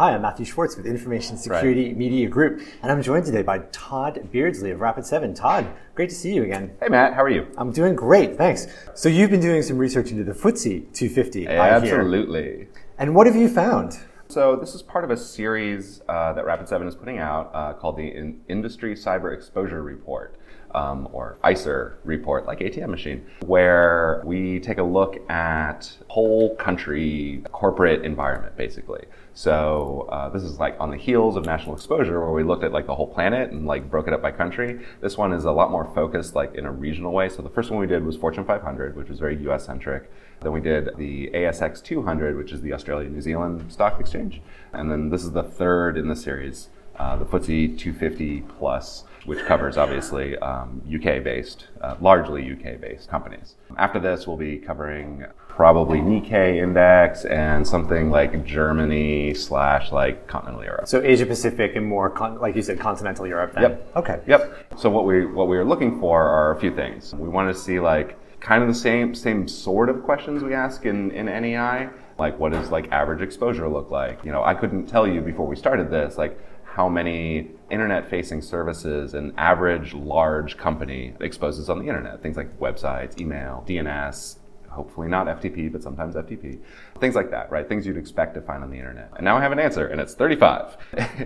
Hi, I'm Matthew Schwartz with Information Security right. Media Group, and I'm joined today by Tod Beardsley of Rapid7. Tod, great to see you again. Hey, Matt, how are you? I'm doing great, thanks. So you've been doing some research into the FTSE 250. Yeah, absolutely. And what have you found? So this is part of a series uh, that Rapid7 is putting out uh, called the In- Industry Cyber Exposure Report um, or ICER report, like ATM machine, where we take a look at whole country corporate environment, basically. So uh, this is like on the heels of national exposure, where we looked at like the whole planet and like broke it up by country. This one is a lot more focused, like in a regional way. So the first one we did was Fortune 500, which was very U.S. centric. Then we did the ASX 200, which is the Australia New Zealand Stock Exchange, and then this is the third in the series, uh, the FTSE 250 plus which covers obviously um, UK based, uh, largely UK based companies. After this, we'll be covering probably Nikkei index and something like Germany slash like continental Europe. So Asia Pacific and more, con- like you said, continental Europe. Then. Yep. Okay. Yep. So what we what we are looking for are a few things. We want to see like kind of the same same sort of questions we ask in in NEI. Like what does like average exposure look like? You know, I couldn't tell you before we started this like how many internet facing services an average large company exposes on the internet. Things like websites, email, DNS, hopefully not FTP, but sometimes FTP. Things like that, right? Things you'd expect to find on the internet. And now I have an answer, and it's 35.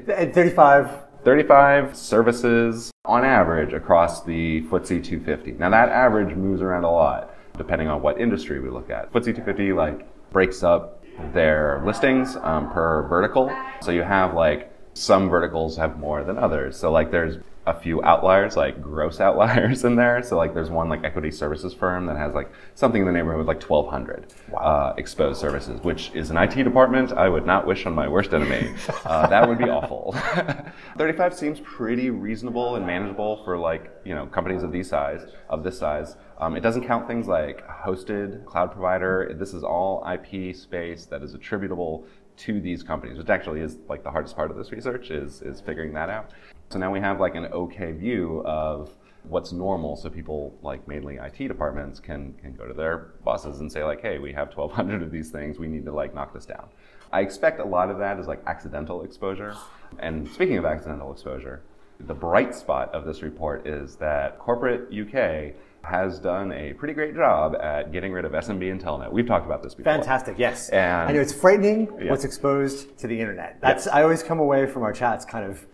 35. 35 services on average across the FTSE 250. Now that average moves around a lot depending on what industry we look at. FTSE 250 like breaks up their listings um, per vertical. So you have like some verticals have more than others. So like there's a few outliers, like gross outliers in there. So like there's one like equity services firm that has like something in the neighborhood of like 1,200 wow. uh, exposed services, which is an IT department I would not wish on my worst enemy. uh, that would be awful. 35 seems pretty reasonable and manageable for like you know companies of these size of this size. Um, it doesn't count things like hosted cloud provider. This is all IP space that is attributable to these companies, which actually is like the hardest part of this research is, is figuring that out. So now we have like an okay view of what's normal so people like mainly IT departments can, can go to their bosses and say like, hey, we have 1200 of these things, we need to like knock this down. I expect a lot of that is like accidental exposure. And speaking of accidental exposure, the bright spot of this report is that corporate UK has done a pretty great job at getting rid of SMB and Telnet. We've talked about this before. Fantastic, yes. And I know it's frightening yeah. what's exposed to the internet. That's I always come away from our chats kind of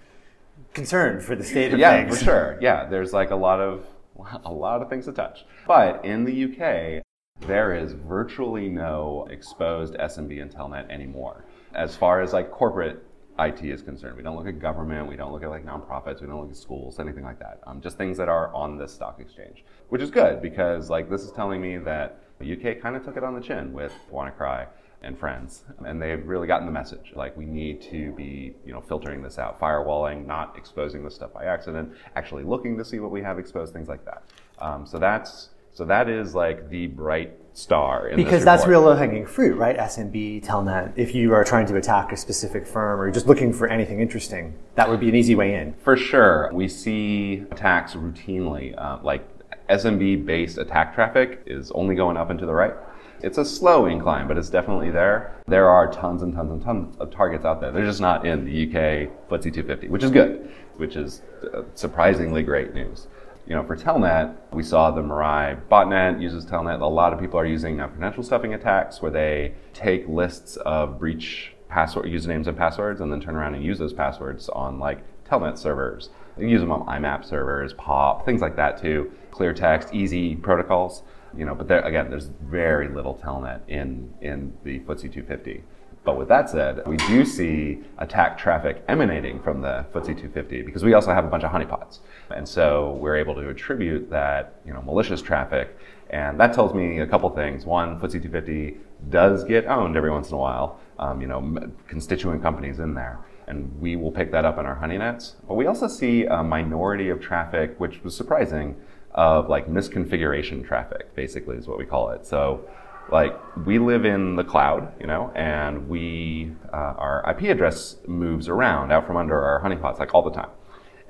concerned for the state of yeah, things. Yeah, for sure. Yeah, there's like a lot of a lot of things to touch. But in the UK, there is virtually no exposed SMB and Telnet anymore. As far as like corporate IT is concerned. We don't look at government, we don't look at like nonprofits, we don't look at schools, anything like that. Um, just things that are on this stock exchange, which is good because like this is telling me that the UK kind of took it on the chin with WannaCry and friends, and they've really gotten the message. Like we need to be, you know, filtering this out, firewalling, not exposing this stuff by accident, actually looking to see what we have exposed, things like that. Um, so that's so that is like the bright star. because that's real low hanging fruit, right? SMB, Telnet. If you are trying to attack a specific firm or you're just looking for anything interesting, that would be an easy way in. For sure. We see attacks routinely. Uh, like SMB based attack traffic is only going up and to the right. It's a slow incline, but it's definitely there. There are tons and tons and tons of targets out there. They're just not in the UK FTSE 250, which is good, which is uh, surprisingly great news you know, for Telnet, we saw the Mirai botnet uses Telnet. A lot of people are using uh, now credential stuffing attacks where they take lists of breach password usernames and passwords and then turn around and use those passwords on like Telnet servers. They use them on IMAP servers, POP, things like that too. Clear text, easy protocols. You know, but there, again, there's very little Telnet in in the FTSE 250. But with that said, we do see attack traffic emanating from the FTSE 250 because we also have a bunch of honeypots. And so we're able to attribute that, you know, malicious traffic. And that tells me a couple things. One, FTSE 250 does get owned every once in a while, um, you know, constituent companies in there. And we will pick that up in our honey nets. But we also see a minority of traffic, which was surprising, of like misconfiguration traffic, basically is what we call it. So like we live in the cloud, you know, and we uh, our IP address moves around out from under our honeypots like all the time.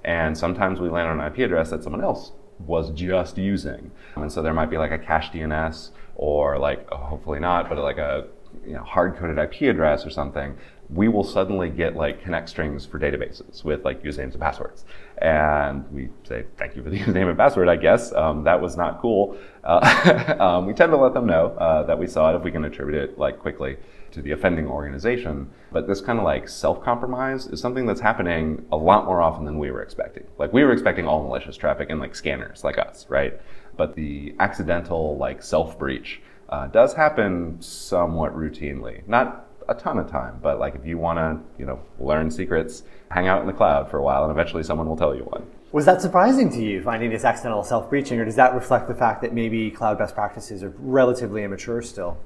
And sometimes we land on an IP address that someone else was just using. And so there might be like a cache DNS or like oh, hopefully not, but like a you know, hard coded IP address or something we will suddenly get like connect strings for databases with like usernames and passwords. And we say, thank you for the username and password, I guess. Um, that was not cool. Uh, um, we tend to let them know uh, that we saw it if we can attribute it like quickly to the offending organization. But this kind of like self-compromise is something that's happening a lot more often than we were expecting. Like we were expecting all malicious traffic and like scanners like us, right? But the accidental like self-breach uh, does happen somewhat routinely. Not a ton of time, but like if you want to, you know, learn secrets, hang out in the cloud for a while, and eventually someone will tell you one. Was that surprising to you, finding this accidental self-breaching, or does that reflect the fact that maybe cloud best practices are relatively immature still?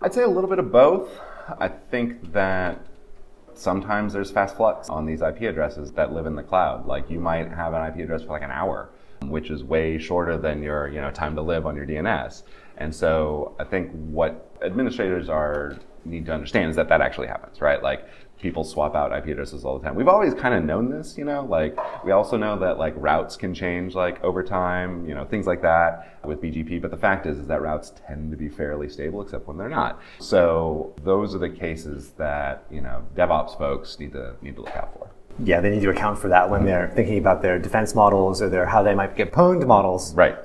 I'd say a little bit of both. I think that sometimes there's fast flux on these IP addresses that live in the cloud. Like you might have an IP address for like an hour, which is way shorter than your, you know, time to live on your DNS. And so I think what administrators are need to understand is that that actually happens, right? Like people swap out IP addresses all the time. We've always kind of known this, you know, like we also know that like routes can change like over time, you know, things like that with BGP. But the fact is, is that routes tend to be fairly stable except when they're not. So those are the cases that, you know, DevOps folks need to need to look out for. Yeah, they need to account for that when they're thinking about their defense models or their how they might get pwned models. Right.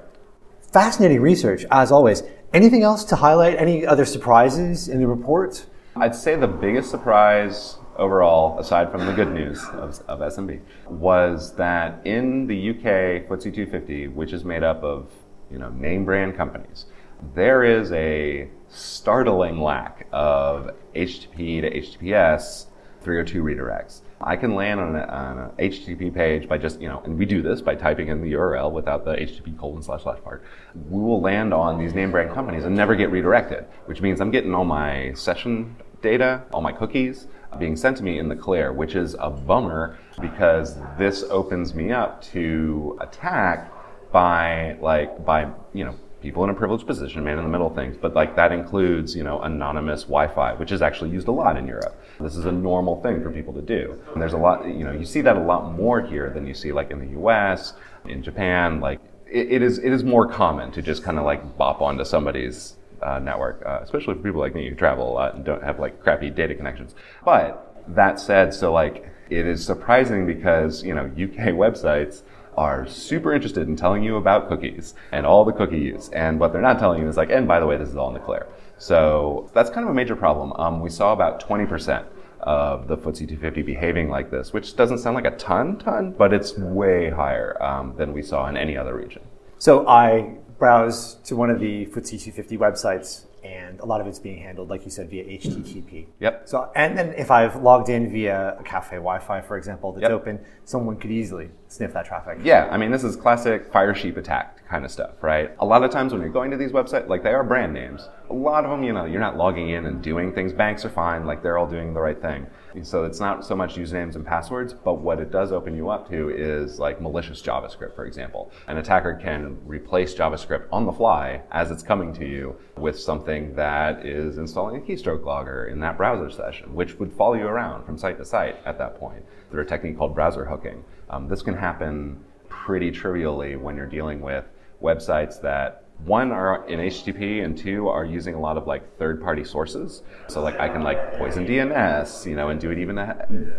Fascinating research, as always. Anything else to highlight? Any other surprises in the report? I'd say the biggest surprise overall, aside from the good news of, of SMB, was that in the UK FTSE 250, which is made up of you know name brand companies, there is a startling lack of HTTP to HTTPS 302 redirects. I can land on, an HTTP page by just, you know, and we do this by typing in the URL without the HTTP colon slash slash part. We will land on these name brand companies and never get redirected, which means I'm getting all my session data, all my cookies uh, being sent to me in the clear, which is a bummer because this opens me up to attack by like by you know people in a privileged position, man in the middle things, but like that includes, you know, anonymous Wi-Fi, which is actually used a lot in Europe. This is a normal thing for people to do. And there's a lot, you know, you see that a lot more here than you see like in the US, in Japan, like it, it is, it is more common to just kind of like bop onto somebody's uh, network, uh, especially for people like me who travel a lot and don't have like crappy data connections. But that said, so like it is surprising because, you know, UK websites, are super interested in telling you about cookies and all the cookies. And what they're not telling you is like, and by the way, this is all in the clear. So that's kind of a major problem. Um, we saw about 20% of the FTSE 250 behaving like this, which doesn't sound like a ton, ton, but it's way higher um, than we saw in any other region. So I browse to one of the FTSE 250 websites and a lot of it's being handled, like you said, via HTTP. Yep. So, and then if I've logged in via a cafe Wi-Fi, for example, that's yep. open, someone could easily sniff that traffic. Yeah, I mean, this is classic Firesheep attack kind of stuff, right? A lot of times when you're going to these websites, like they are brand names. A lot of them, you know, you're not logging in and doing things. Banks are fine, like they're all doing the right thing. So it's not so much usernames and passwords, but what it does open you up to is like malicious JavaScript, for example. An attacker can replace JavaScript on the fly as it's coming to you with something that is installing a keystroke logger in that browser session, which would follow you around from site to site at that point through a technique called browser hooking. Um, this can happen pretty trivially when you're dealing with websites that one are in HTTP and two are using a lot of like third-party sources. So like I can like poison DNS, you know, and do it even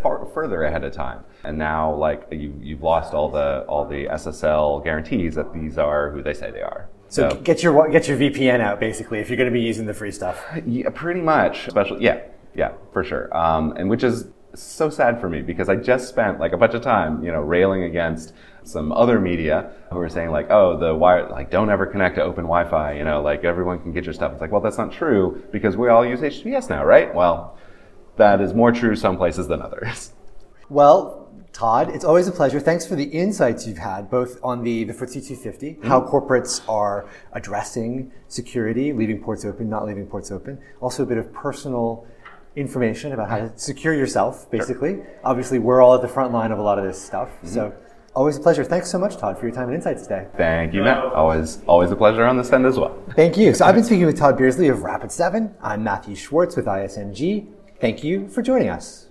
far further ahead of time. And now like you you've lost all the all the SSL guarantees that these are who they say they are. So, so get your get your VPN out basically if you're going to be using the free stuff. Yeah, pretty much. Especially yeah, yeah, for sure. Um, and which is so sad for me because I just spent like a bunch of time, you know, railing against some other media who are saying like, oh, the wire, like, don't ever connect to open Wi-Fi. You know, like everyone can get your stuff. It's like, well, that's not true because we all use HTTPS now, right? Well, that is more true some places than others. Well, Tod, it's always a pleasure. Thanks for the insights you've had, both on the, the FTSE 250, mm-hmm. how corporates are addressing security, leaving ports open, not leaving ports open. Also, a bit of personal information about how to secure yourself, basically. Sure. Obviously, we're all at the front line of a lot of this stuff. Mm-hmm. So Always a pleasure. Thanks so much, Tod, for your time and insights today. Thank you, Matt. Always, always a pleasure on this end as well. Thank you. So I've been speaking with Tod Beardsley of Rapid7. I'm Matthew Schwartz with ISMG. Thank you for joining us.